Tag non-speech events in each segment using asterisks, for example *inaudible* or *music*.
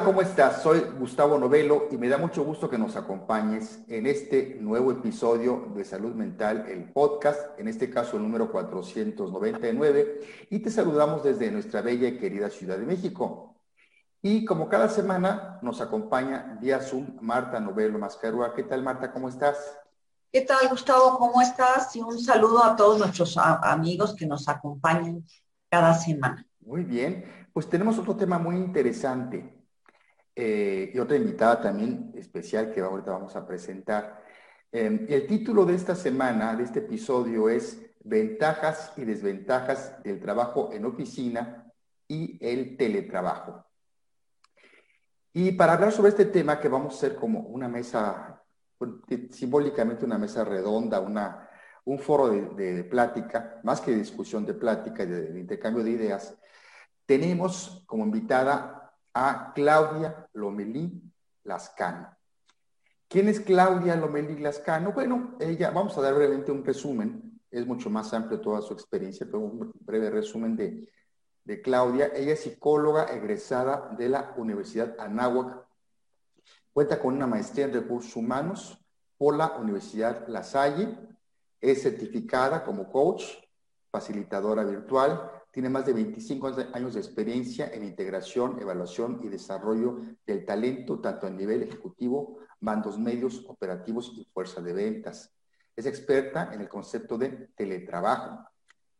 Hola, ¿cómo estás? Soy Gustavo Novelo y me da mucho gusto que nos acompañes en este nuevo episodio de Salud Mental, el podcast, en este caso el número 499, y te saludamos desde nuestra bella y querida Ciudad de México. Y como cada semana nos acompaña vía Zoom Marta Novelo Mascarúa. ¿Qué tal, Marta? ¿Cómo estás? ¿Qué tal, Gustavo? ¿Cómo estás? Y un saludo a todos nuestros amigos que nos acompañan cada semana. Muy bien, pues tenemos otro tema muy interesante eh, y otra invitada también especial que ahorita vamos a presentar. Em, el título de esta semana, de este episodio, es Ventajas y desventajas del trabajo en oficina y el teletrabajo. Y para hablar sobre este tema, que vamos a hacer como una mesa, simbólicamente una mesa redonda, una, un foro de, plática, más que de discusión de plática y de intercambio de ideas, tenemos como invitada a Claudia Lomelí Lascano. ¿Quién es Claudia Lomelí Lascano? Bueno, ella, vamos a dar brevemente un resumen, es mucho más amplio toda su experiencia, pero un breve resumen de, Claudia. Ella es psicóloga egresada de la Universidad Anáhuac, cuenta con una maestría en recursos humanos por la Universidad La Salle, es certificada como coach, facilitadora virtual, tiene más de 25 años de experiencia en integración, evaluación y desarrollo del talento, tanto a nivel ejecutivo, mandos medios, operativos y fuerza de ventas. Es experta en el concepto de teletrabajo,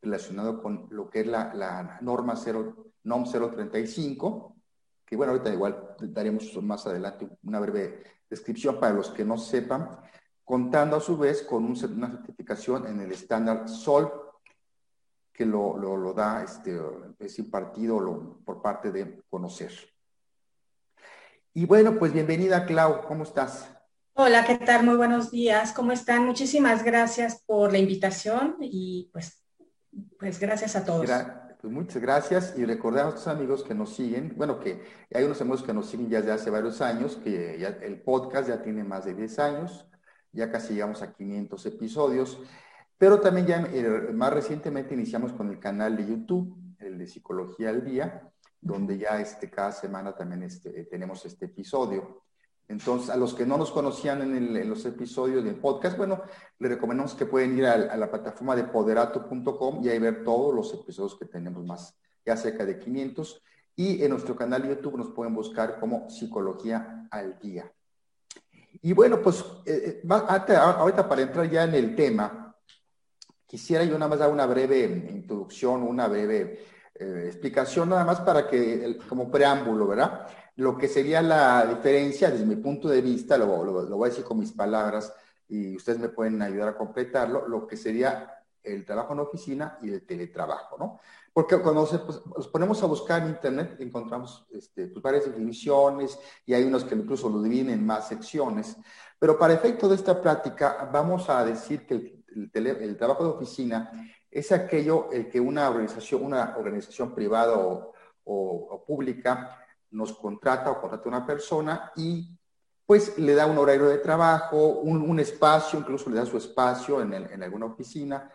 relacionado con lo que es la, norma 0, NOM 035, que bueno, ahorita igual daremos más adelante una breve descripción para los que no sepan, contando a su vez con una certificación en el estándar SOL que lo, lo, da este, ese partido por parte de Conocer. Y bueno, pues bienvenida Clau, ¿cómo estás? Hola, ¿qué tal? Muy buenos días, ¿cómo están? Muchísimas gracias por la invitación y pues, pues gracias a todos. pues muchas gracias y recordamos a los amigos que nos siguen, bueno, que hay unos amigos que nos siguen ya desde hace varios años, que ya el podcast ya tiene más de 10 años, ya casi llegamos a 500 episodios. Pero también ya eh, más recientemente iniciamos con el canal de YouTube, el de Psicología al Día, donde ya este, cada semana también este, tenemos este episodio. Entonces, a los que no nos conocían en, los episodios del podcast, bueno, les recomendamos que pueden ir a, la plataforma de poderato.com y ahí ver todos los episodios que tenemos más, ya cerca de 500. Y en nuestro canal de YouTube nos pueden buscar como Psicología al Día. Y bueno, pues eh, eh, ahorita para entrar ya en el tema, Quisiera yo nada más dar una breve introducción, una breve eh, explicación, nada más para que, como preámbulo, ¿verdad? Lo que sería la diferencia, desde mi punto de vista, lo, voy a decir con mis palabras y ustedes me pueden ayudar a completarlo, lo que sería el trabajo en oficina y el teletrabajo, ¿no? Porque cuando pues, nos ponemos a buscar en Internet, encontramos este, pues, varias definiciones y hay unos que incluso lo dividen en más secciones. Pero para efecto de esta plática, vamos a decir que el el, trabajo de oficina es aquello el que una organización, una organización privada o, pública nos contrata o contrata a una persona y pues le da un horario de trabajo, un, espacio, incluso le da su espacio en, en, alguna oficina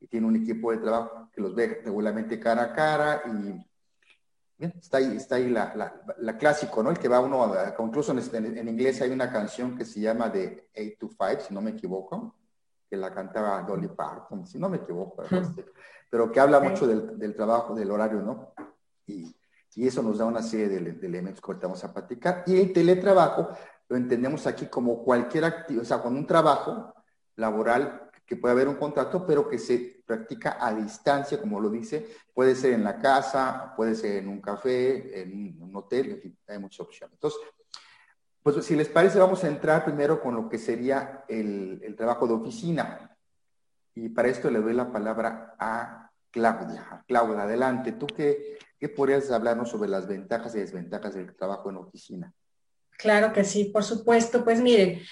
y tiene un equipo de trabajo que los ve regularmente cara a cara y está ahí, está ahí la, la, clásico, ¿no? El que va uno, incluso en, en, inglés hay una canción que se llama de 8 to 5, si no me equivoco, que la cantaba Dolly Parton, si no me equivoco, pero que habla mucho del, trabajo, del horario, ¿no? Y, eso nos da una serie de, elementos que ahorita vamos a platicar. Y el teletrabajo lo entendemos aquí como cualquier actividad, o sea, con un trabajo laboral que puede haber un contrato, pero que se practica a distancia, como lo dice, puede ser en la casa, puede ser en un café, en un hotel, en fin, hay muchas opciones. Entonces, pues si les parece, vamos a entrar primero con lo que sería el, trabajo de oficina. Y para esto le doy la palabra a Claudia. Claudia, adelante. ¿Tú qué, qué podrías hablarnos sobre las ventajas y desventajas del trabajo en oficina? Claro que sí, por supuesto. Pues miren,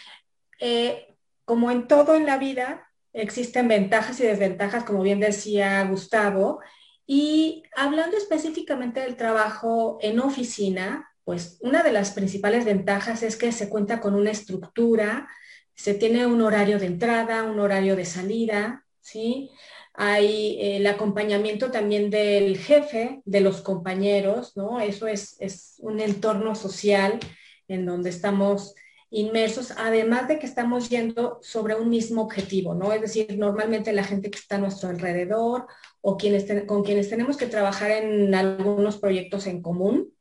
eh, como en todo en la vida, existen ventajas y desventajas, como bien decía Gustavo. Y hablando específicamente del trabajo en oficina, pues una de las principales ventajas es que se cuenta con una estructura, se tiene un horario de entrada, un horario de salida, ¿sí? hay el acompañamiento también del jefe, de los compañeros, ¿no? Eso es, es un entorno social en donde estamos inmersos, además de que estamos yendo sobre un mismo objetivo, ¿no? Es decir, normalmente la gente que está a nuestro alrededor o quienes con quienes tenemos que trabajar en algunos proyectos en común,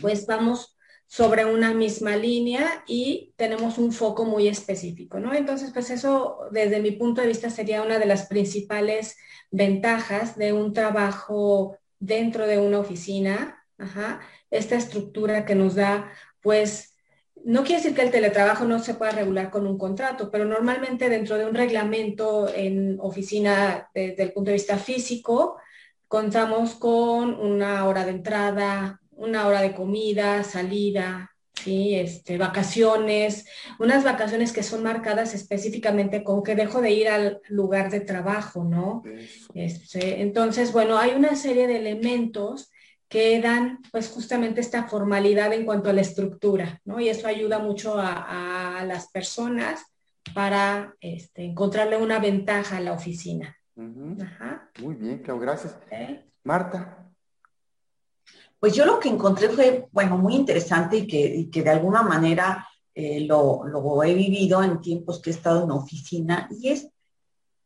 pues vamos sobre una misma línea y tenemos un foco muy específico, ¿no? Entonces, pues eso desde mi punto de vista sería una de las principales ventajas de un trabajo dentro de una oficina, esta estructura que nos da, pues, no quiere decir que el teletrabajo no se pueda regular con un contrato, pero normalmente dentro de un reglamento en oficina desde el punto de vista físico, contamos con una hora de entrada, una hora de comida, salida, ¿sí? este, vacaciones, unas vacaciones que son marcadas específicamente con que dejo de ir al lugar de trabajo, ¿no? Este, entonces, bueno, hay una serie de elementos que dan pues justamente esta formalidad en cuanto a la estructura, ¿no? Y eso ayuda mucho a, las personas para este, encontrarle una ventaja a la oficina. Muy bien, Clau, gracias. Marta. Pues yo lo que encontré fue, bueno, muy interesante y que, de alguna manera eh, lo, he vivido en tiempos que he estado en oficina, y es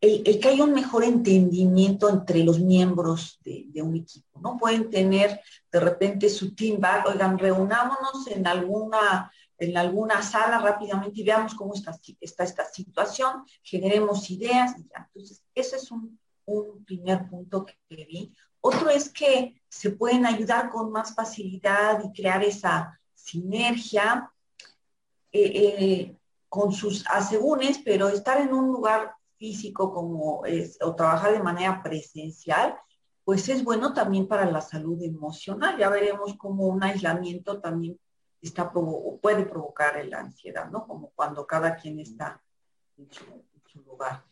el, que haya un mejor entendimiento entre los miembros de, un equipo, ¿no? Pueden tener de repente su team back, oigan, reunámonos en alguna, en alguna sala rápidamente y veamos cómo está, está esta situación, generemos ideas y ya. Entonces, ese es un primer punto que vi. Otro es que se pueden ayudar con más facilidad y crear esa sinergia eh, eh, con sus asegúnes, pero estar en un lugar físico como es, o trabajar de manera presencial, pues es bueno también para la salud emocional. Ya veremos cómo un aislamiento también está puede provocar la ansiedad, ¿no? Como cuando cada quien está en su, lugar.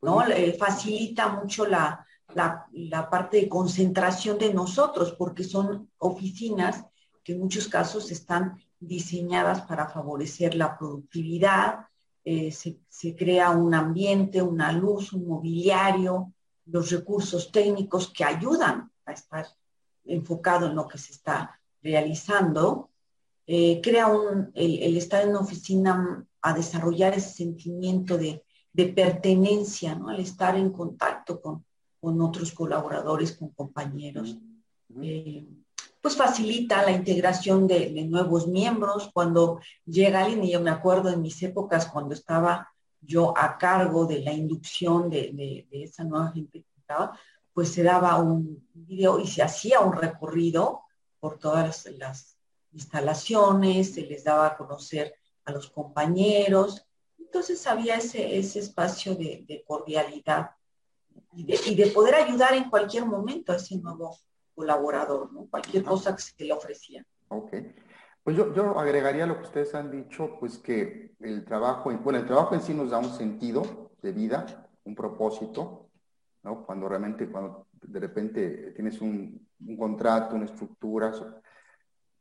¿No? facilita mucho la, la, parte de concentración de nosotros, porque son oficinas que en muchos casos están diseñadas para favorecer la productividad, eh, se, crea un ambiente, una luz, un mobiliario, los recursos técnicos que ayudan a estar enfocado en lo que se está realizando, eh, crea un, el, estar en una oficina a desarrollar ese sentimiento de, de pertenencia, ¿no? al estar en contacto con, con otros colaboradores, con compañeros. Eh, pues facilita la integración de, nuevos miembros. Cuando llega alguien, y yo me acuerdo en mis épocas cuando estaba yo a cargo de la inducción de, esa nueva gente que estaba, pues se daba un video y se hacía un recorrido por todas las, instalaciones, se les daba a conocer a los compañeros. Entonces había ese, ese espacio de cordialidad y de, poder ayudar en cualquier momento a ese nuevo colaborador, ¿no? Cualquier cosa que se le ofrecía. Ok. Pues yo, yo agregaría lo que ustedes han dicho, pues que el trabajo, bueno, el trabajo en sí nos da un sentido de vida, un propósito, ¿no? Cuando realmente, cuando de repente tienes un, un contrato, una estructura,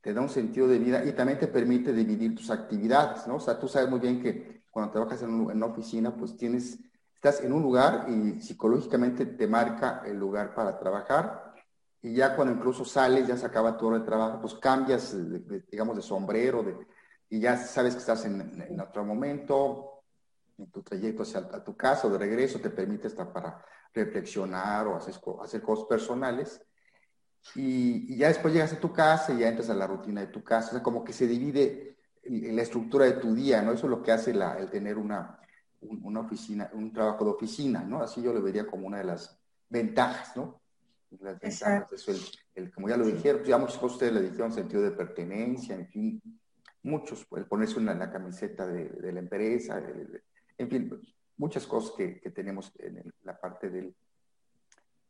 te da un sentido de vida y también te permite dividir tus actividades, ¿no? O sea, tú sabes muy bien que cuando trabajas en, en una oficina, pues tienes estás en un lugar y psicológicamente te marca el lugar para trabajar y ya cuando incluso sales, ya se acaba todo el trabajo, pues cambias, digamos, de sombrero de, y ya sabes que estás en, otro momento, en tu trayecto hacia tu casa o de regreso, te permite estar para reflexionar o hacer, cosas personales. Y, y, ya después llegas a tu casa y ya entras a la rutina de tu casa, o sea, como que se divide la estructura de tu día, ¿no? Eso es lo que hace la, el tener una, una oficina, un trabajo de oficina, ¿no? Así yo lo vería como una de las ventajas, ¿no? Las ventajas, eso, el, como ya lo dijeron, ya muchos de ustedes le dijeron sentido de pertenencia, en fin, muchos, el ponerse una, la camiseta de, la empresa, en fin, muchas cosas que, tenemos en la parte del,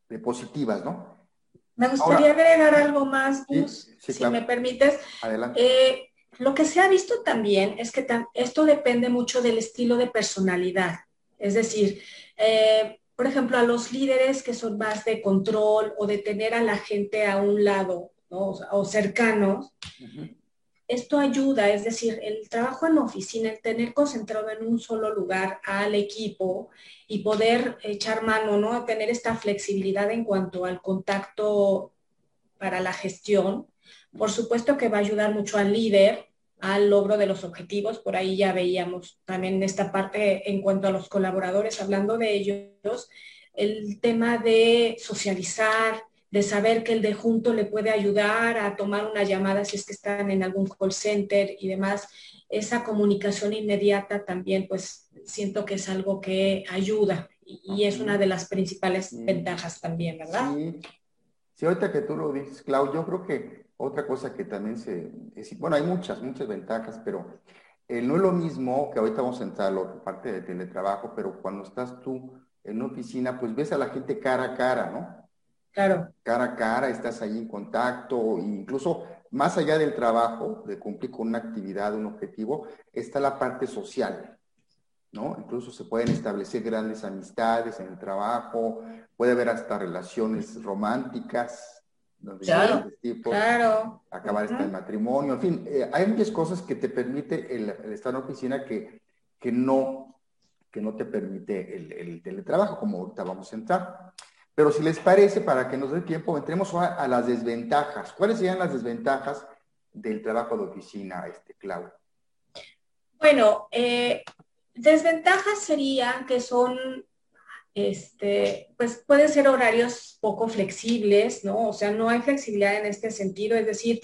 de positivas, ¿no? Me gustaría agregar algo más, si me permites. Adelante. Eh, lo que se ha visto también es que esto depende mucho del estilo de personalidad. Es decir, eh, por ejemplo, a los líderes que son más de control o de tener a la gente a un lado o cercanos, esto ayuda, es decir, el trabajo en oficina, el tener concentrado en un solo lugar al equipo y poder echar mano, ¿no? Tener esta flexibilidad en cuanto al contacto para la gestión. Por supuesto que va a ayudar mucho al líder al logro de los objetivos. Por ahí ya veíamos también esta parte en cuanto a los colaboradores, hablando de ellos, el tema de socializar, de saber que el de junto le puede ayudar a tomar una llamada si es que están en algún call center y demás. Esa comunicación inmediata también, pues siento que es algo que ayuda y, es una de las principales ventajas también, ¿verdad? Sí. sí, ahorita que tú lo dices, Clau, yo creo que otra cosa que también se... bueno, hay muchas, muchas ventajas, pero eh, no es lo mismo que ahorita vamos a entrar a la parte de teletrabajo, pero cuando estás tú en una oficina, pues ves a la gente cara a cara, ¿no? Claro. Cara a cara, estás ahí en contacto, incluso más allá del trabajo, de cumplir con una actividad, un objetivo, está la parte social, ¿no? Incluso se pueden establecer grandes amistades en el trabajo, puede haber hasta relaciones románticas, claro, claro. acabar este matrimonio, en fin, eh, hay muchas cosas que te permite el, estar en oficina que, que, no, que no te permite el, el teletrabajo, como ahorita vamos a entrar. Pero si les parece, para que nos dé tiempo, entremos a, las desventajas. ¿Cuáles serían las desventajas del trabajo de oficina, este, Clau? Bueno, eh, desventajas serían que son, este, pues pueden ser horarios poco flexibles, ¿no? O sea, no hay flexibilidad en este sentido, es decir,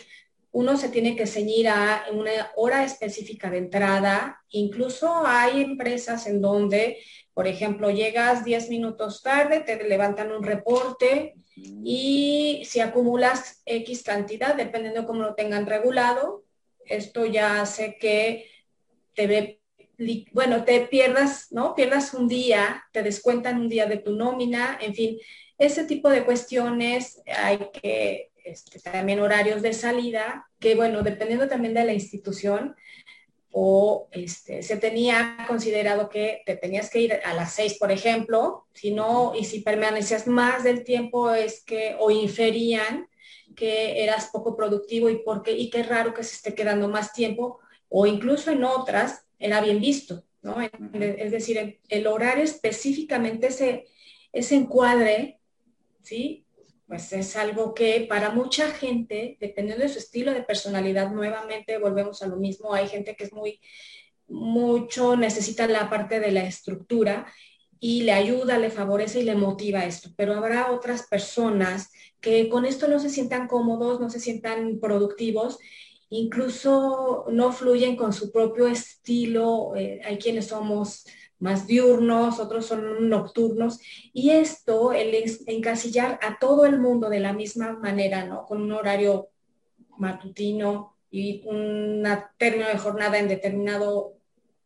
uno se tiene que ceñir a una hora específica de entrada. Incluso hay empresas en donde por ejemplo, llegas 10 minutos tarde, te levantan un reporte y si acumulas X cantidad, dependiendo de cómo lo tengan regulado, esto ya hace que te ve, bueno, te pierdas, ¿no? Pierdas un día, te descuentan un día de tu nómina, en fin, ese tipo de cuestiones hay que, este, también horarios de salida, que bueno, dependiendo también de la institución, o este, se tenía considerado que te tenías que ir a las seis, por ejemplo, si no, y si permanecías más del tiempo es que, o inferían que eras poco productivo y, porque, y qué raro que se esté quedando más tiempo, o incluso en otras era bien visto, ¿no? Es decir, el horario específicamente ese, ese encuadre, ¿sí? pues es algo que para mucha gente, dependiendo de su estilo de personalidad, nuevamente volvemos a lo mismo, hay gente que es muy, mucho, necesita la parte de la estructura y le ayuda, le favorece y le motiva esto, pero habrá otras personas que con esto no se sientan cómodos, no se sientan productivos, incluso no fluyen con su propio estilo, eh, hay quienes somos más diurnos, otros son nocturnos, y esto, el encasillar a todo el mundo de la misma manera, ¿no? Con un horario matutino y una término de jornada en determinado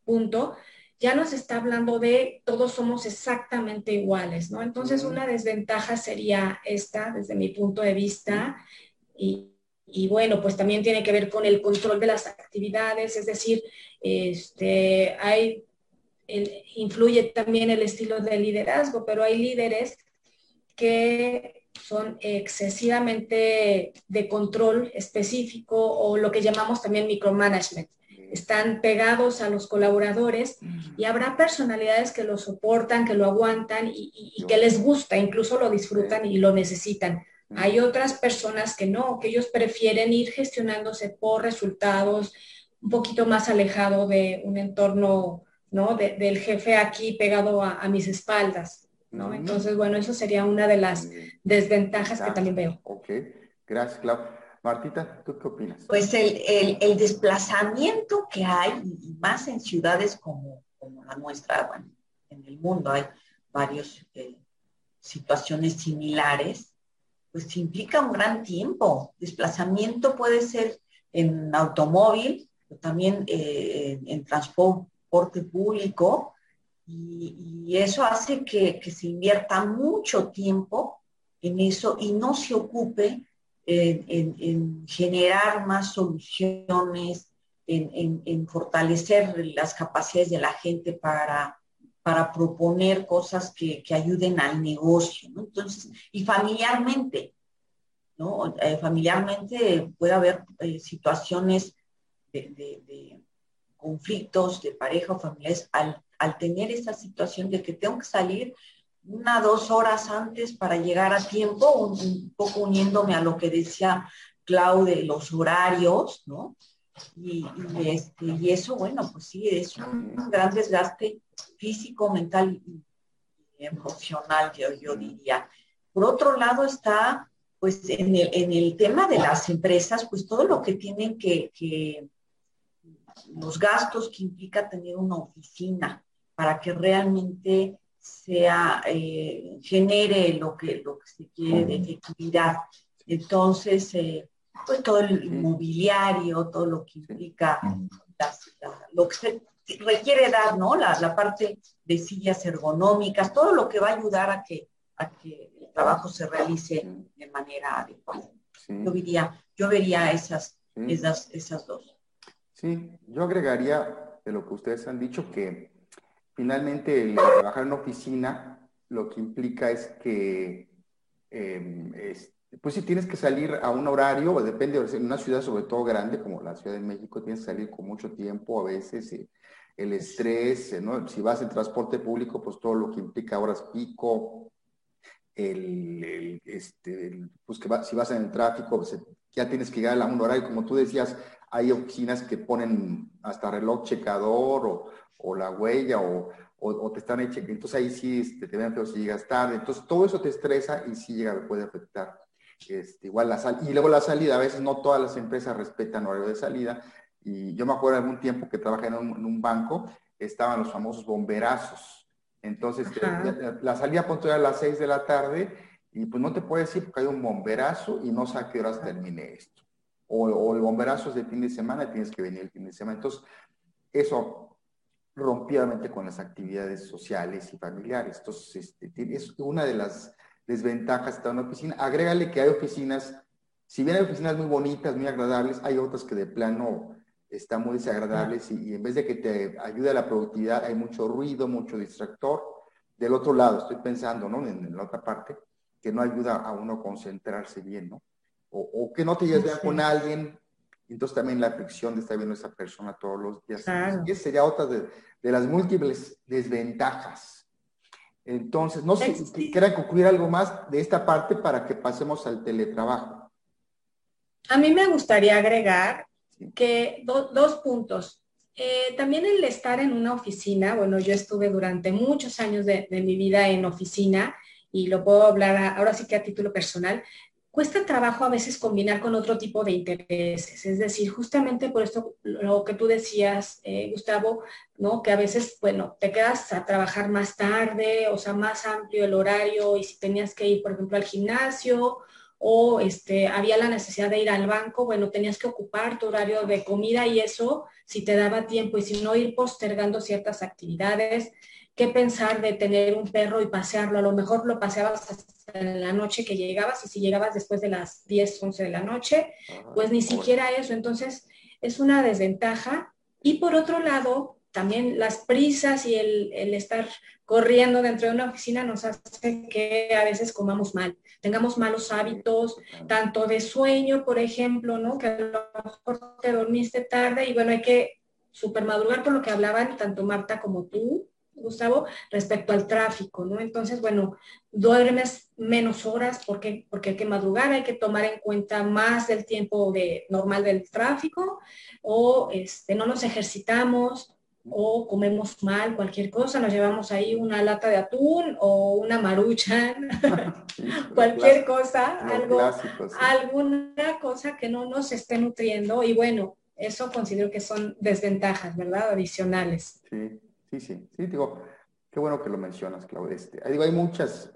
punto, ya nos está hablando de todos somos exactamente iguales, ¿no? Entonces, una desventaja sería esta, desde mi punto de vista, y, y bueno, pues también tiene que ver con el control de las actividades, es decir, este, hay influye también el estilo de liderazgo, pero hay líderes que son excesivamente de control específico o lo que llamamos también micromanagement. Están pegados a los colaboradores y habrá personalidades que lo soportan, que lo aguantan y, que les gusta, incluso lo disfrutan y lo necesitan. Hay otras personas que no, que ellos prefieren ir gestionándose por resultados, un poquito más alejado de un entorno ¿no? del jefe aquí pegado a, mis espaldas, ¿no? Entonces, bueno, eso sería una de las desventajas que también veo. Ok, gracias, Clau. Martita, ¿tú qué opinas? Pues el, desplazamiento que hay, más en ciudades como, la nuestra, bueno, en el mundo hay varias eh, situaciones similares, pues implica un gran tiempo. Desplazamiento puede ser en automóvil, pero también eh, en transporte transporte público y, eso hace que, se invierta mucho tiempo en eso y no se ocupe en, generar más soluciones, en, fortalecer las capacidades de la gente para, para proponer cosas que, ayuden al negocio, Entonces, y familiarmente, ¿no? Eh, familiarmente puede haber eh, situaciones de, conflictos de pareja o familiares al, al tener esa situación de que tengo que salir una, dos horas antes para llegar a tiempo, un, poco uniéndome a lo que decía Clau de los horarios, ¿no? Y, este, y eso, bueno, pues sí, es un gran desgaste físico, mental y emocional, yo, yo diría. Por otro lado está, pues en el, en el tema de las empresas, pues todo lo que tienen que, que los gastos que implica tener una oficina para que realmente sea, eh, genere lo que, lo que se quiere de efectividad. Entonces, eh, pues todo el inmobiliario, todo lo que implica lo que se requiere dar, ¿no? La, la, parte de sillas ergonómicas, todo lo que va a ayudar a que, a que el trabajo se realice de manera adecuada. Yo diría, yo vería esas, esas, esas dos. Sí, yo agregaría de lo que ustedes han dicho que finalmente el trabajar en oficina lo que implica es que, em, pues si tienes que salir a un horario, depende, en una ciudad sobre todo grande como la Ciudad de México, tienes que salir con mucho tiempo, a veces eh, el estrés, eh, ¿no? Si vas en transporte público, pues todo lo que implica horas pico, el, este, pues que si vas en el tráfico, pues, ya tienes que llegar a un horario, como tú decías, hay oficinas que ponen hasta reloj checador o, o la huella o, te están chequeando. Entonces ahí sí este, te ven feo si llegas tarde. Entonces todo eso te estresa y sí llega, puede afectar. Este, igual la sal y luego la salida, a veces no todas las empresas respetan horario de salida. Y yo me acuerdo de algún tiempo que trabajé en un, banco, estaban los famosos bomberazos. Entonces, la, salida puntual a las 6 de la tarde y pues no te puedes ir porque hay un bomberazo y no sé a qué horas termine esto. O, o, el bomberazo es de fin de semana y tienes que venir el fin de semana. Entonces, eso rompidamente con las actividades sociales y familiares. Entonces, este, es una de las desventajas de estar en una oficina. Agrégale que hay oficinas, si bien hay oficinas muy bonitas, muy agradables, hay otras que de plano están muy desagradables y, en vez de que te ayude a la productividad, hay mucho ruido, mucho distractor. Del otro lado, estoy pensando, ¿no? En, la otra parte, que no ayuda a uno a concentrarse bien, ¿no? O, que no te lleves bien con alguien, entonces también la fricción de estar viendo a esa persona todos los días. Y esa sería otra de, de, las múltiples desventajas. Entonces, no sé, si quiera concluir algo más de esta parte para que pasemos al teletrabajo. A mí me gustaría agregar que dos puntos. Eh, también el estar en una oficina, bueno, yo estuve durante muchos años de, mi vida en oficina y lo puedo hablar ahora sí que a título personal, cuesta trabajo a veces combinar con otro tipo de intereses. Es decir, justamente por esto lo que tú decías, eh, Gustavo, ¿no? Que a veces, bueno, te quedas a trabajar más tarde, o sea, más amplio el horario y si tenías que ir, por ejemplo, al gimnasio o este, había la necesidad de ir al banco, bueno, tenías que ocupar tu horario de comida y eso, si te daba tiempo y si no ir postergando ciertas actividades, qué pensar de tener un perro y pasearlo. A lo mejor lo paseabas hasta la noche que llegabas y si llegabas después de las 10, 11 de la noche, pues ni siquiera eso. Entonces, es una desventaja. Y por otro lado, también las prisas y el, estar corriendo dentro de una oficina nos hace que a veces comamos mal, tengamos malos hábitos, tanto de sueño, por ejemplo, ¿no? Que a lo mejor te dormiste tarde y bueno, hay que super madrugar por lo que hablaban tanto Marta como tú, Gustavo, respecto al tráfico, ¿no? Entonces, bueno, duermes menos horas porque, porque hay que madrugar, hay que tomar en cuenta más del tiempo de, normal del tráfico, o este, no nos ejercitamos, o comemos mal, cualquier cosa, nos llevamos ahí una lata de atún o una marucha, *laughs* cualquier cosa, algo, alguna cosa que no nos esté nutriendo y bueno, eso considero que son desventajas, ¿verdad? Adicionales. Sí. Sí, sí, sí, digo, qué bueno que lo mencionas, Claudia. Este, digo, hay muchas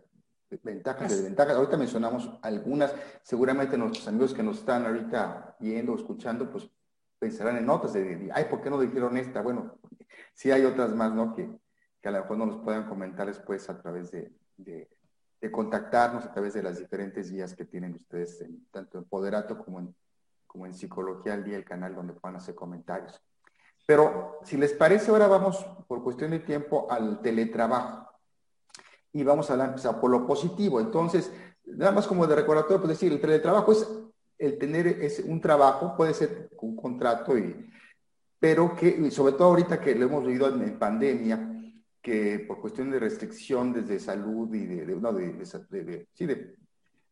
ventajas desventajas. Ahorita mencionamos algunas. Seguramente nuestros amigos que nos están ahorita viendo o escuchando, pues pensarán en otras de, ay, ¿por qué no dijeron esta? Bueno, sí hay otras más, ¿no? Que, que a lo mejor nos puedan comentar después a través de, de, contactarnos, a través de las diferentes vías que tienen ustedes, tanto en Poderato como en, como en Psicología al Día, el canal donde puedan hacer comentarios. Pero si les parece, ahora vamos, por cuestión de tiempo, al teletrabajo. Y vamos a hablar por lo positivo. Entonces, nada más como de recordatorio, pues decir, el teletrabajo es el tener es un trabajo, puede ser un contrato y pero que, sobre todo ahorita que lo hemos vivido en, pandemia, que por cuestión de restricción desde salud y de, de, sí, de,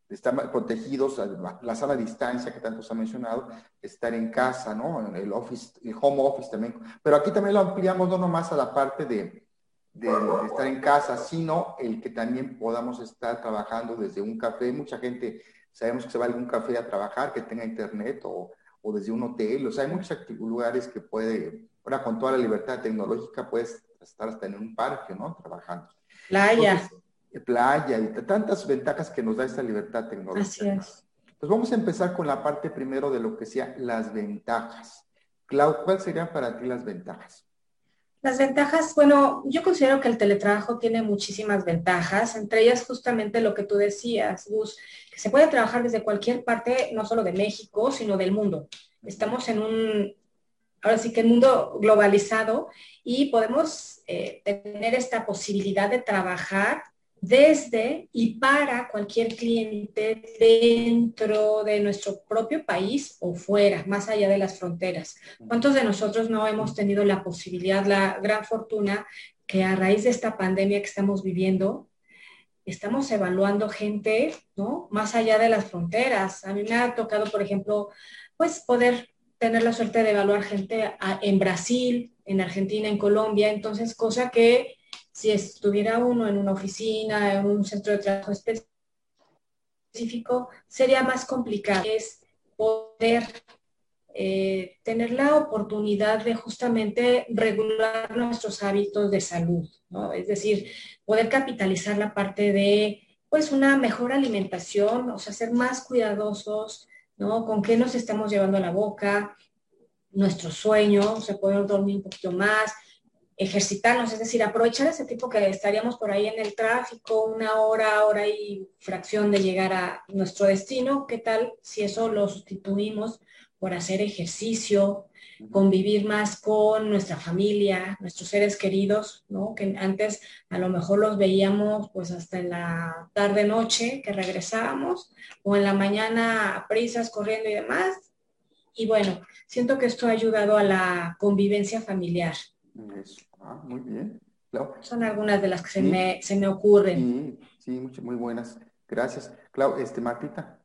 estar protegidos, la sala de distancia que tanto se ha mencionado, estar en casa, ¿no? El office, el home office también. Pero aquí también lo ampliamos no nomás a la parte de, de, estar en casa, sino el que también podamos estar trabajando desde un café. Mucha gente, sabemos que se va a algún café a trabajar, que tenga internet o, o desde un hotel. O sea, hay muchos lugares que puede, ahora con toda la libertad tecnológica, puedes estar hasta en un parque, ¿no? Trabajando. Playa. Eh, playa y tantas ventajas que nos da esta libertad tecnológica. Así es. Pues vamos a empezar con la parte primero de lo que sea las ventajas. Clau, ¿cuáles serían para ti las ventajas? Las ventajas, bueno, yo considero que el teletrabajo tiene muchísimas ventajas, entre ellas justamente lo que tú decías, Gus, que se puede trabajar desde cualquier parte, no solo de México, sino del mundo. Estamos en un, ahora sí que el mundo globalizado y podemos eh, tener esta posibilidad de trabajar desde y para cualquier cliente dentro de nuestro propio país o fuera, más allá de las fronteras. ¿Cuántos de nosotros no hemos tenido la posibilidad, la gran fortuna que a raíz de esta pandemia que estamos viviendo, estamos evaluando gente, ¿no? Más allá de las fronteras. A mí me ha tocado, por ejemplo, pues poder tener la suerte de evaluar gente en Brasil, en Argentina, en Colombia, entonces cosa que si estuviera uno en una oficina, en un centro de trabajo específico, sería más complicado. Es poder eh, tener la oportunidad de justamente regular nuestros hábitos de salud, ¿no? Es decir, poder capitalizar la parte de, pues, una mejor alimentación, o sea, ser más cuidadosos, ¿no? Con qué nos estamos llevando a la boca, nuestro sueño, o sea, poder dormir un poquito más, ejercitarnos, es decir, aprovechar ese tiempo que estaríamos por ahí en el tráfico, una hora, hora y fracción de llegar a nuestro destino, ¿qué tal si eso lo sustituimos por hacer ejercicio, convivir más con nuestra familia, nuestros seres queridos, ¿no? Que antes a lo mejor los veíamos pues hasta en la tarde noche que regresábamos o en la mañana a prisas corriendo y demás. Y bueno, siento que esto ha ayudado a la convivencia familiar. Ah, muy bien. Son algunas de las que se, me, se me ocurren. Sí, sí, muy buenas. Gracias. Clau, este, Martita.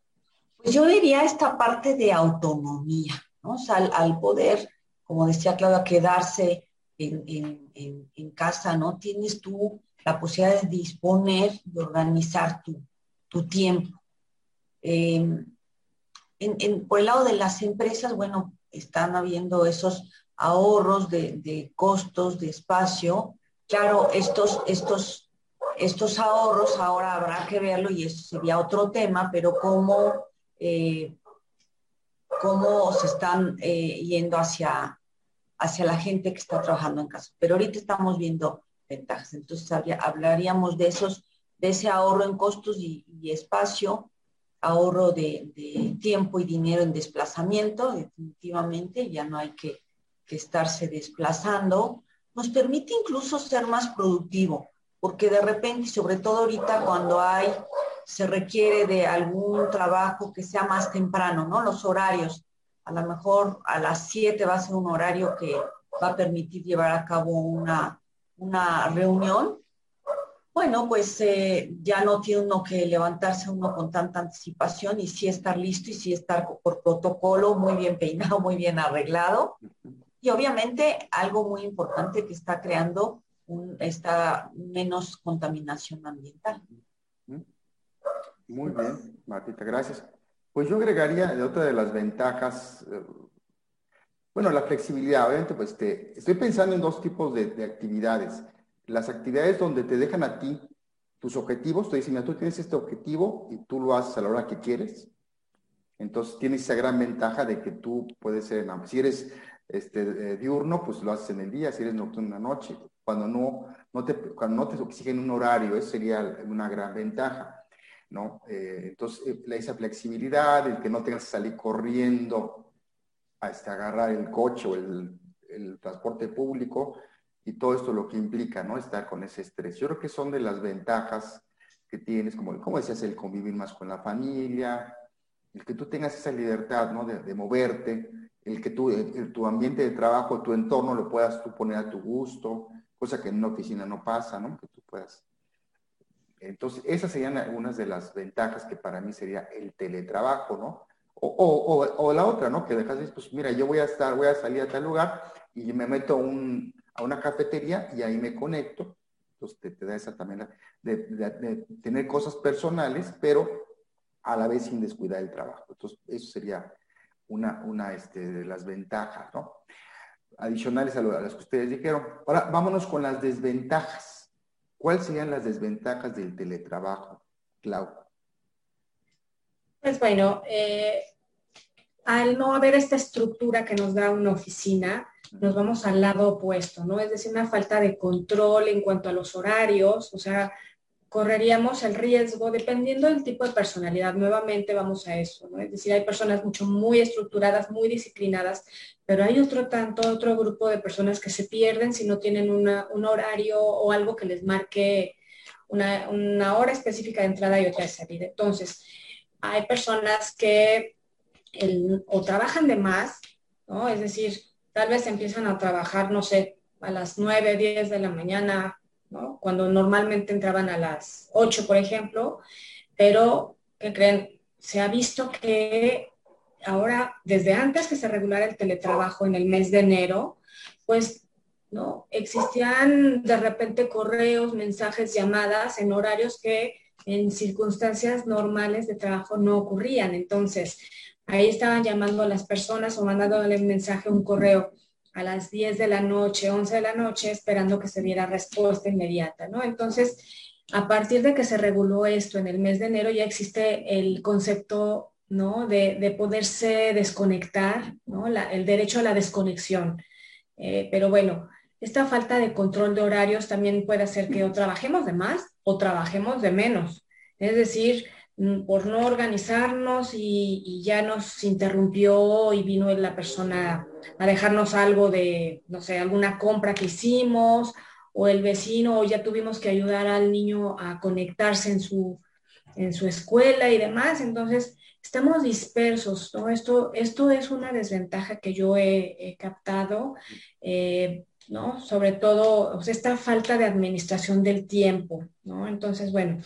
Pues yo diría esta parte de autonomía, ¿no? O sea, al, poder, como decía Claudia, quedarse en, casa, ¿no? Tienes tú la posibilidad de disponer, de organizar tu, tu tiempo. Em, en, por el lado de las empresas, bueno, están habiendo esos ahorros de, costos, de espacio. Claro, estos, estos, estos ahorros ahora habrá que verlo y eso sería otro tema, pero cómo, eh, cómo se están eh, yendo hacia, hacia la gente que está trabajando en casa. Pero ahorita estamos viendo ventajas, entonces hablaríamos de esos, de ese ahorro en costos y, espacio, ahorro de, de, tiempo y dinero en desplazamiento, definitivamente, ya no hay que que estarse desplazando, nos permite incluso ser más productivo, porque de repente, sobre todo ahorita cuando hay, se requiere de algún trabajo que sea más temprano, ¿no? Los horarios, a lo mejor a las 7 va a ser un horario que va a permitir llevar a cabo una, una reunión, bueno, pues eh, ya no tiene uno que levantarse uno con tanta anticipación y sí estar listo y sí estar por protocolo, muy bien peinado, muy bien arreglado. Y obviamente algo muy importante que está creando esta menos contaminación ambiental. Muy bien, Martita, gracias. Pues yo agregaría otra de las ventajas, eh, bueno, la flexibilidad. Obviamente, pues te, estoy pensando en dos tipos de, actividades. Las actividades donde te dejan a ti tus objetivos, te dicen, mira, tú tienes este objetivo y tú lo haces a la hora que quieres. Entonces tienes esa gran ventaja de que tú puedes ser, si eres este, eh, diurno, pues lo haces en el día, si eres nocturno en la noche. Cuando no, no te, cuando no te exigen un horario, eso sería una gran ventaja, ¿no? Eh, entonces, eh, esa flexibilidad, el que no tengas que salir corriendo hasta agarrar el coche o el, el transporte público y todo esto lo que implica, ¿no? Estar con ese estrés. Yo creo que son de las ventajas que tienes, como, como decías, el convivir más con la familia, el que tú tengas esa libertad, ¿no? De, de moverte, el que tú, tu ambiente de trabajo, tu entorno lo puedas tú poner a tu gusto, cosa que en una oficina no pasa, ¿no? Que tú puedas. Entonces, esas serían algunas de las ventajas que para mí sería el teletrabajo, ¿no? O, la otra, ¿no? Que dejas, pues mira, yo voy a estar, voy a salir a tal lugar y me meto a una cafetería y ahí me conecto. Entonces te, da esa también de, tener cosas personales, pero a la vez sin descuidar el trabajo. Entonces, eso sería una, una este, de las ventajas, ¿no? Adicionales a, las que ustedes dijeron. Ahora, vámonos con las desventajas. ¿Cuáles serían las desventajas del teletrabajo, Clau? Pues bueno, eh, al no haber esta estructura que nos da una oficina, nos vamos al lado opuesto, ¿no? Es decir, una falta de control en cuanto a los horarios, o sea, correríamos el riesgo, dependiendo del tipo de personalidad, nuevamente vamos a eso, ¿no? Es decir, hay personas mucho muy estructuradas, muy disciplinadas, pero hay otro tanto, otro grupo de personas que se pierden si no tienen un horario o algo que les marque una, hora específica de entrada y otra de salida. Entonces, hay personas que o trabajan de más, ¿no? Es decir, tal vez empiezan a trabajar, no sé, a las 9, 10 de la mañana, cuando normalmente entraban a las 8, por ejemplo, pero, ¿qué creen? Se ha visto que ahora, desde antes que se regulara el teletrabajo en el mes de enero, pues, ¿no? Existían de repente correos, mensajes, llamadas en horarios que en circunstancias normales de trabajo no ocurrían. Entonces, ahí estaban llamando a las personas o mandándole un mensaje, un correo a las 10 de la noche, 11 de la noche, esperando que se diera respuesta inmediata, ¿no? Entonces, a partir de que se reguló esto en el mes de enero, ya existe el concepto, ¿no? De, poderse desconectar, ¿no? el derecho a la desconexión. Eh, pero bueno, esta falta de control de horarios también puede hacer que o trabajemos de más o trabajemos de menos. Es decir, Mm, por no organizarnos y, ya nos interrumpió y vino la persona a dejarnos algo de, no sé, alguna compra que hicimos o el vecino o ya tuvimos que ayudar al niño a conectarse en su, en su escuela y demás. Entonces, estamos dispersos, ¿no? Esto, esto es una desventaja que yo he, captado, eh, ¿no? Sobre todo, esta falta de administración del tiempo, ¿no? Entonces, bueno,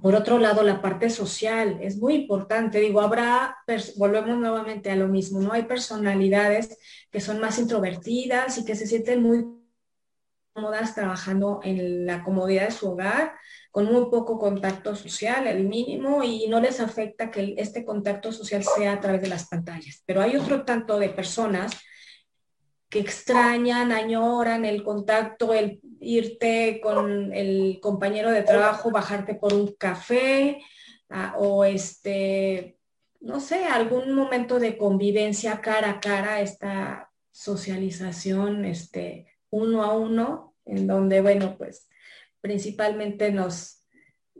por otro lado, la parte social es muy importante. Digo, habrá, volvemos nuevamente a lo mismo, ¿no? Hay personalidades que son más introvertidas y que se sienten muy cómodas trabajando en la comodidad de su hogar, con muy poco contacto social, el mínimo, y no les afecta que este contacto social sea a través de las pantallas. Pero hay otro tanto de personas que extrañan, añoran el contacto, el irte con el compañero de trabajo, bajarte por un café ah, o este, no sé, algún momento de convivencia cara a cara, esta socialización este, uno a uno, en donde, bueno, pues principalmente nos,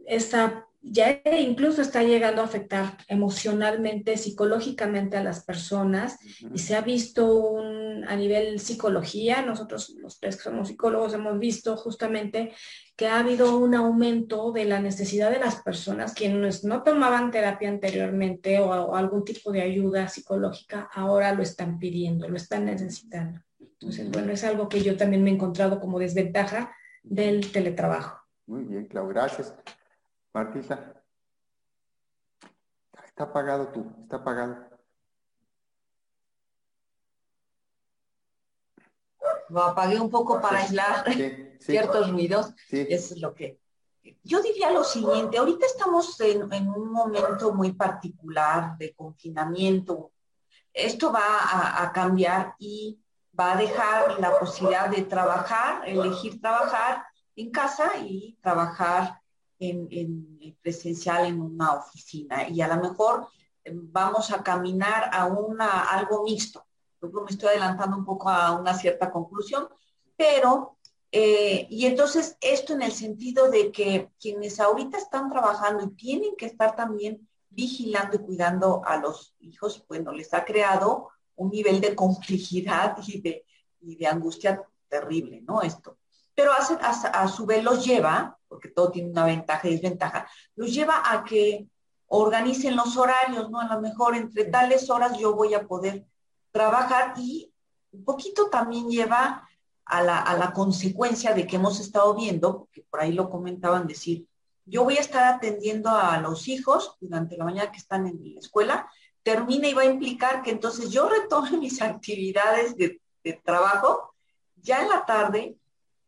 esta ya incluso está llegando a afectar emocionalmente, psicológicamente a las personas y se ha visto un, a nivel psicología, nosotros los tres que somos psicólogos hemos visto justamente que ha habido un aumento de la necesidad de las personas quienes no tomaban terapia anteriormente o, algún tipo de ayuda psicológica, ahora lo están pidiendo, lo están necesitando. Entonces, bueno, es algo que yo también me he encontrado como desventaja del teletrabajo. Muy bien, Clau, gracias. Martita. Está apagado tú, está apagado. Lo apagué un poco para aislar *laughs* ciertos ruidos. Es lo que. Yo diría lo siguiente, ahorita estamos en, un momento muy particular de confinamiento. Esto va a cambiar y va a dejar la posibilidad de trabajar, elegir trabajar en casa y trabajar en, presencial en una oficina y a lo mejor eh, vamos a caminar a una, algo mixto. Yo me estoy adelantando un poco a una cierta conclusión, pero, eh, y entonces esto en el sentido de que quienes ahorita están trabajando y tienen que estar también vigilando y cuidando a los hijos, bueno, les ha creado un nivel de complejidad *laughs* y de, y de angustia terrible, ¿no? Esto pero a, su vez los lleva, porque todo tiene una ventaja y desventaja, los lleva a que organicen los horarios, ¿no? A lo mejor entre tales horas yo voy a poder trabajar y un poquito también lleva a la, a la consecuencia de que hemos estado viendo, porque por ahí lo comentaban, decir, yo voy a estar atendiendo a los hijos durante la mañana que están en la escuela, termina y va a implicar que entonces yo *laughs* retome mis actividades de, de trabajo ya en la tarde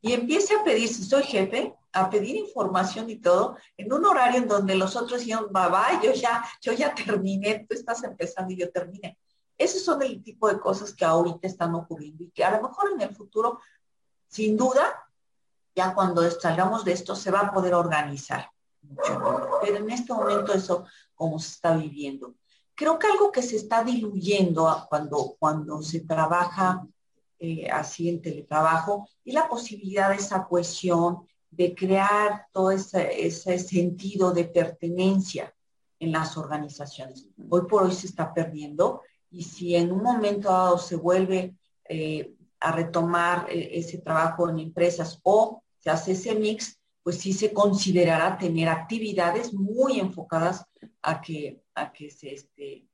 y empiece a pedir, si soy jefe, a pedir información y todo, en un horario en donde los otros dijeron, bye yo ya, yo ya terminé, tú estás empezando y yo terminé. Esos son el tipo de cosas que ahorita están ocurriendo y que a lo mejor en el futuro, sin duda, ya cuando salgamos de esto, se va a poder organizar Pero en este momento eso, como se está viviendo. Creo que algo que se está diluyendo cuando, cuando se trabaja eh, así en teletrabajo y la posibilidad de esa cohesión, de crear todo ese, ese, sentido de pertenencia en las organizaciones. Hoy por hoy se está perdiendo y si en un momento dado se vuelve eh, a retomar eh, ese trabajo en empresas o se hace ese mix, pues sí se considerará tener actividades muy enfocadas a que, a que, se, este,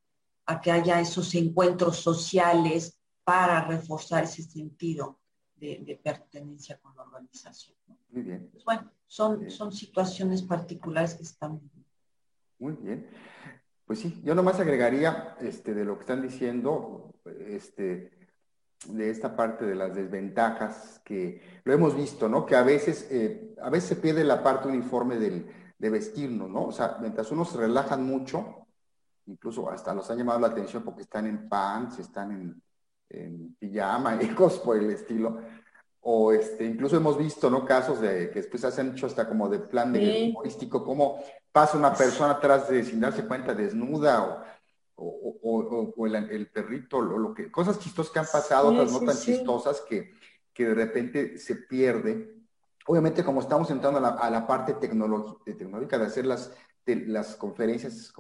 a que haya esos encuentros sociales para reforzar ese sentido de, pertenencia con la organización. Muy bien. Pues bueno, son, son situaciones particulares que están Muy bien. Pues sí, yo nomás agregaría este, de lo que están diciendo, este, de esta parte de las desventajas que lo hemos visto, ¿no? Que a veces, eh, a veces se pierde la parte uniforme del, de vestirnos, ¿no? O sea, mientras unos se relajan mucho, incluso hasta los han llamado la atención porque están en pants, están en, en pijama *laughs* y cosas por el estilo. O este, incluso hemos visto, ¿no? Casos de que después se han hecho hasta como de plan de humorístico, como pasa una persona atrás de sin darse cuenta desnuda o, o, o, el, perrito, o lo que, cosas chistosas que han pasado, otras no tan chistosas que, que de repente se pierde. Obviamente, como estamos entrando a la, a la parte tecnológica de hacer las, de, las conferencias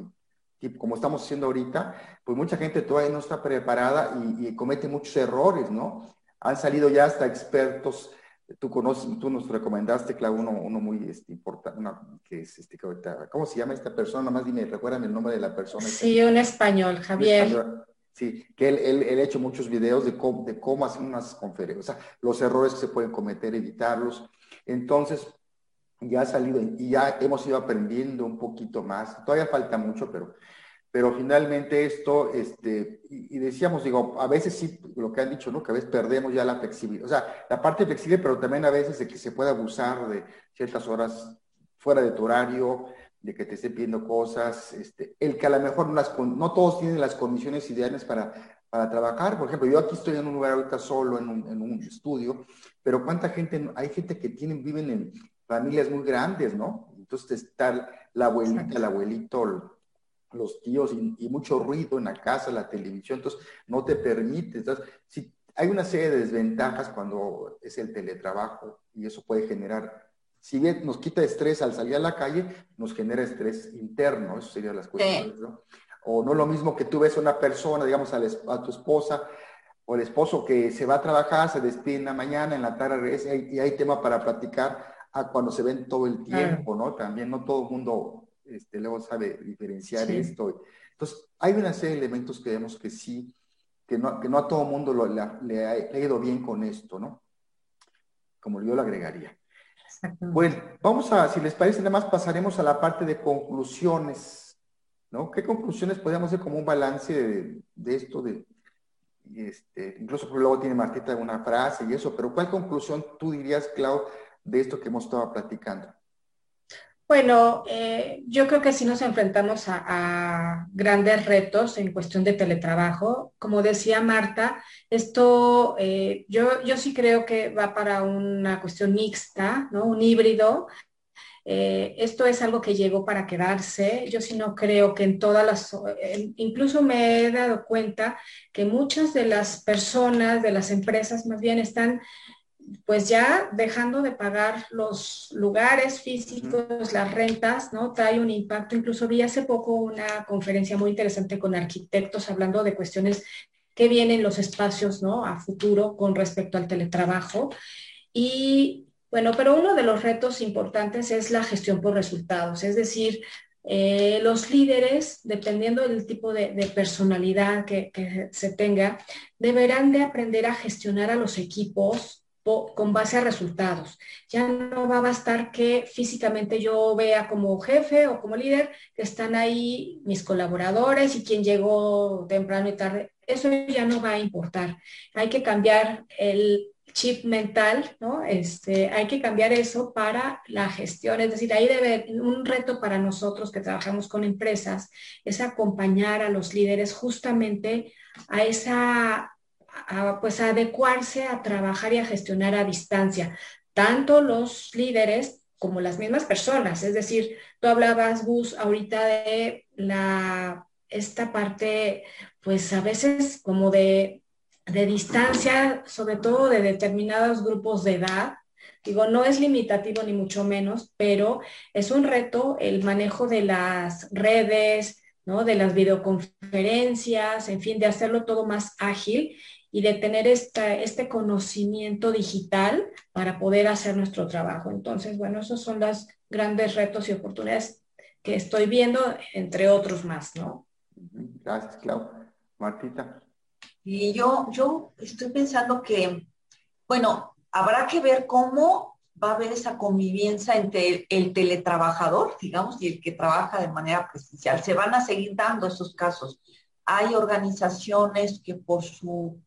como estamos haciendo ahorita, pues mucha gente todavía no está preparada y, comete muchos errores, ¿no? Han salido ya hasta expertos, tú conoces, tú nos recomendaste, claro, uno, uno muy este, importante, que es, este, ¿cómo se llama esta persona? Nomás dime, recuérdame el nombre de la persona. Sí, un español, Javier. Sí, que él, él, ha hecho muchos videos de cómo, de cómo hacer unas conferencias, o sea, los errores que se pueden cometer, evitarlos. Entonces, ya ha salido y ya hemos ido aprendiendo un poquito más. Todavía falta mucho, pero, pero finalmente esto, este, y, decíamos, digo, a veces sí, lo que han dicho, ¿no? Que a veces perdemos ya la flexibilidad, o sea, la parte flexible, pero también a veces de que se puede abusar de ciertas horas fuera de tu horario, de que te esté pidiendo cosas, este, el que a lo mejor no, las, no todos tienen las condiciones ideales para, para trabajar. Por ejemplo, yo aquí estoy en un lugar ahorita solo, en un, en un estudio, pero ¿cuánta gente, hay gente que tienen, viven en familias muy grandes, ¿no? Entonces está la abuelita, el abuelito, los tíos y, mucho ruido en la casa, la televisión, entonces no te permite. Entonces, si hay una serie de desventajas cuando es el teletrabajo y eso puede generar, si bien nos quita estrés al salir a la calle, nos genera estrés interno, eso sería las cuestiones, ¿no? O no lo mismo que tú ves a una persona, digamos, a, a tu esposa, o el esposo que se va a trabajar, se despide en la mañana, en la tarde regresa y hay tema para platicar, a cuando se ven todo el tiempo, ¿no? También no todo el mundo este, luego sabe diferenciar esto. Entonces, hay una serie de elementos que vemos que sí, que no, que no a todo el mundo le, ha, ido bien con esto, ¿no? Como yo lo agregaría. Bueno, vamos a, si les parece, nada más pasaremos a la parte de conclusiones, ¿no? ¿Qué conclusiones podríamos hacer como un balance de, de esto? De, este, incluso luego tiene Martita una frase y eso, pero ¿cuál conclusión tú dirías, Clau, de esto que hemos estado platicando? Bueno, eh, yo creo que sí nos enfrentamos a, grandes retos en cuestión de teletrabajo. Como decía Marta, esto eh, yo, yo sí creo que va para una cuestión mixta, ¿no? un híbrido. Eh, esto es algo que llegó para quedarse. Yo sí no creo que en todas las, incluso me he dado cuenta que muchas de las personas, de las empresas más bien están pues ya dejando de pagar los lugares físicos, las rentas, ¿no? Trae un impacto. Incluso vi hace poco una conferencia muy interesante con arquitectos hablando de cuestiones que vienen los espacios, ¿no? A futuro con respecto al teletrabajo. Y bueno, pero uno de los retos importantes es la gestión por resultados, es decir, eh, los líderes, dependiendo del tipo de, personalidad que, que, se tenga, deberán de aprender a gestionar a los equipos con base a resultados. Ya no va a bastar que físicamente yo vea como jefe o como líder que están ahí mis colaboradores y quien llegó temprano y tarde. Eso ya no va a importar. Hay que cambiar el chip mental, ¿no? Este, hay que cambiar eso para la gestión. Es decir, ahí debe, un reto para nosotros que trabajamos con empresas es acompañar a los líderes justamente a esa pues adecuarse a trabajar y a gestionar a distancia, tanto los líderes como las mismas personas. Es decir, tú hablabas, Gus, ahorita de la, esta parte, pues a veces como de, de distancia, sobre todo de determinados grupos de edad, Digo, no es limitativo ni mucho menos, pero es un reto el manejo de las redes, ¿no? de las videoconferencias, en fin, de hacerlo todo más ágil y de tener este conocimiento digital para poder hacer nuestro trabajo. Entonces, bueno, esos son los grandes retos y oportunidades que estoy viendo, entre otros más, ¿no? Gracias, Clau. Martita. Y yo, yo estoy pensando que, bueno, habrá que ver cómo va a haber esa convivencia entre el, teletrabajador, digamos, y el que trabaja de manera presencial. Se van a seguir dando esos casos. Hay organizaciones que por su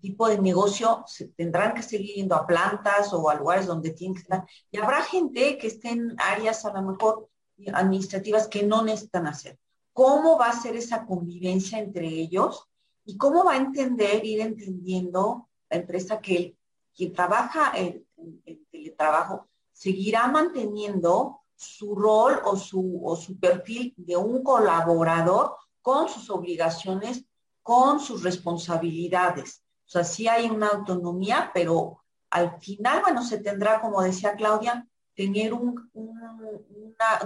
tipo de negocio se tendrán que seguir yendo a plantas o a lugares donde tienen que estar. Y habrá gente que esté en áreas a lo mejor administrativas que no necesitan hacer. ¿Cómo va a ser esa convivencia entre ellos? ¿Y cómo va a entender, ir entendiendo la empresa que quien trabaja en, en teletrabajo seguirá manteniendo su rol o su, o su perfil de un colaborador con sus obligaciones, con sus responsabilidades. O sea, sí hay una autonomía, pero al final, bueno, se tendrá, como decía Claudia, tener un,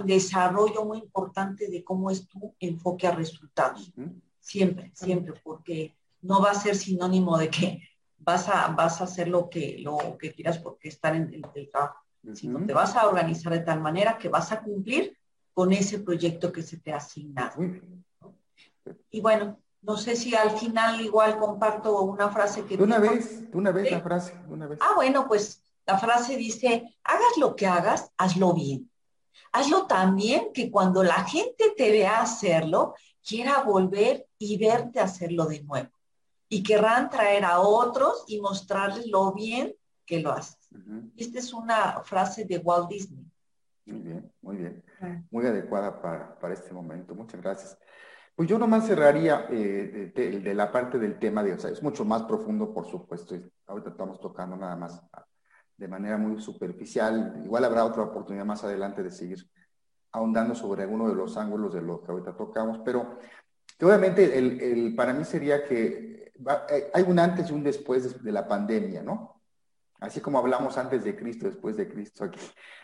desarrollo muy importante de cómo es tu enfoque a resultados. Siempre, siempre, porque no va a ser sinónimo de que vas a, vas a hacer lo que, lo que quieras porque estar en el, trabajo, sino te vas a organizar de tal manera que vas a cumplir con ese proyecto que se te ha asignado. Y bueno, no sé si al final igual comparto una frase que... De una vez, una vez la frase, una vez. Ah, bueno, pues la frase dice, hagas lo que hagas, hazlo bien. Hazlo tan bien que cuando la gente te vea hacerlo, quiera volver y verte hacerlo de nuevo. Y querrán traer a otros y mostrarles lo bien que lo haces. Esta es una frase de Walt Disney. Muy bien, muy bien. Muy adecuada para, para este momento. Muchas gracias. Pues yo nomás cerraría eh, de, la parte del tema de, o sea, es mucho más profundo, por supuesto. Ahorita estamos tocando nada más de manera muy superficial. Igual habrá otra oportunidad más adelante de seguir ahondando sobre alguno de los ángulos de lo que ahorita tocamos, pero obviamente el, para mí sería que eh, hay un antes y un después de la pandemia, ¿no? Así como hablamos antes de Cristo, después de Cristo, aquí,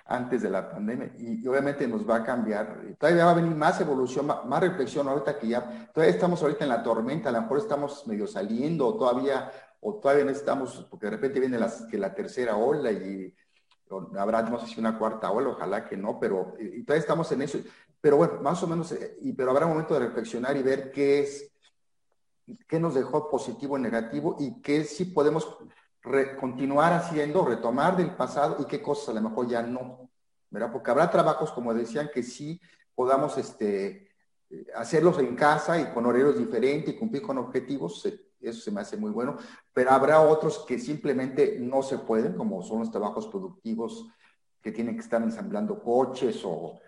antes de la pandemia, y, obviamente nos va a cambiar. Todavía va a venir más evolución, más, reflexión ahorita que ya, todavía estamos ahorita en la tormenta, a lo mejor estamos medio saliendo, o todavía, o todavía no estamos, porque de repente viene que la tercera ola y habrá, no sé si una cuarta ola, ojalá que no, pero y, todavía estamos en eso. Pero bueno, más o menos, eh, pero habrá momento de reflexionar y ver qué es, qué nos dejó positivo o negativo y qué sí podemos continuar haciendo, retomar del pasado y qué cosas a lo mejor ya no, ¿verdad? Porque habrá trabajos, como decían, que sí podamos este, hacerlos en casa y con horarios diferentes y cumplir con objetivos, eso se me hace muy bueno, pero habrá otros que simplemente no se pueden, como son los trabajos productivos que tienen que estar ensamblando coches o,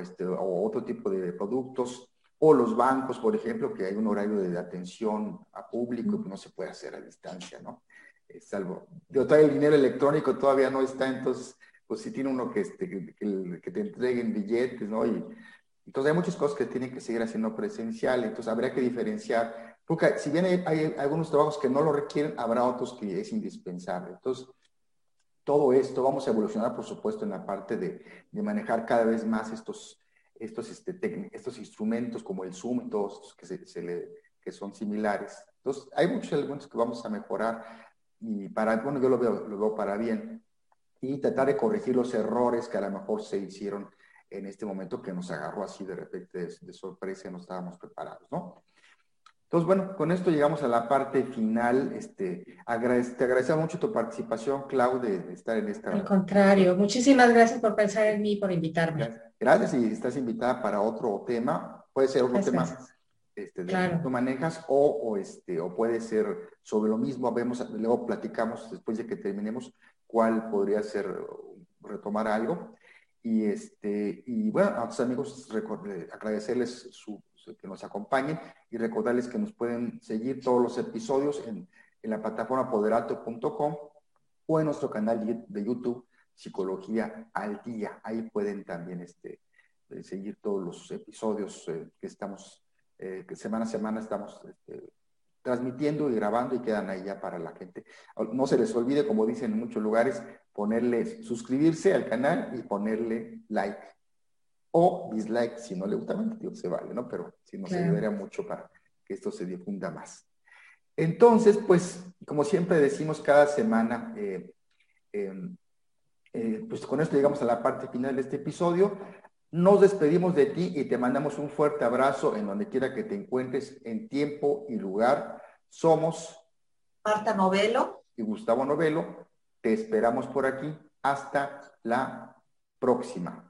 este, o otro tipo de productos, o los bancos, por ejemplo, que hay un horario de atención a público que no se puede hacer a distancia, ¿no? Salvo, yo todavía el dinero electrónico todavía no está, entonces, pues si tiene uno que, este, que, te entreguen billetes, ¿no? Y, entonces hay muchas cosas que tienen que seguir haciendo presencial, entonces habría que diferenciar, porque si bien hay, algunos trabajos que no lo requieren, habrá otros que es indispensable. Entonces, todo esto vamos a evolucionar, por supuesto, en la parte de, de manejar cada vez más estos, estos, este, estos instrumentos como el Zoom todos estos que, se, le, que son similares. Entonces, hay muchos elementos que vamos a mejorar y para, bueno, yo lo veo, lo veo para bien, y tratar de corregir los errores que a lo mejor se hicieron en este momento que nos agarró así de repente de, sorpresa, no estábamos preparados, ¿no? Entonces, bueno, con esto llegamos a la parte final. Este, te agradecemos mucho tu participación, Clau, de, estar en esta. Al contrario, muchísimas gracias por pensar en mí, por invitarme. Gracias, y estás invitada para otro tema. Puede ser otro tema este, de que tú manejas o, este, o puede ser sobre lo mismo. Vemos, luego platicamos después de que terminemos cuál podría ser retomar algo. Y, este, y bueno, a tus amigos agradecerles su, que nos acompañen y recordarles que nos pueden seguir todos los episodios en, en la plataforma poderato.com o en nuestro canal de YouTube Psicología al Día. Ahí pueden también este, seguir todos los episodios eh, que estamos, eh, que semana a semana estamos este, transmitiendo y grabando y quedan ahí ya para la gente. No se les olvide, como dicen en muchos lugares, ponerle, suscribirse al canal y ponerle like. O dislike si no le gusta, se vale, ¿no? Pero si nos ayudaría mucho para que esto se difunda más. Entonces, pues, como siempre decimos cada semana, eh, em, eh, pues con esto llegamos a la parte final de este episodio. Nos despedimos de ti y te mandamos un fuerte abrazo en donde quiera que te encuentres en tiempo y lugar. Somos Marta Novelo y Gustavo Novelo. Te esperamos por aquí. Hasta la próxima.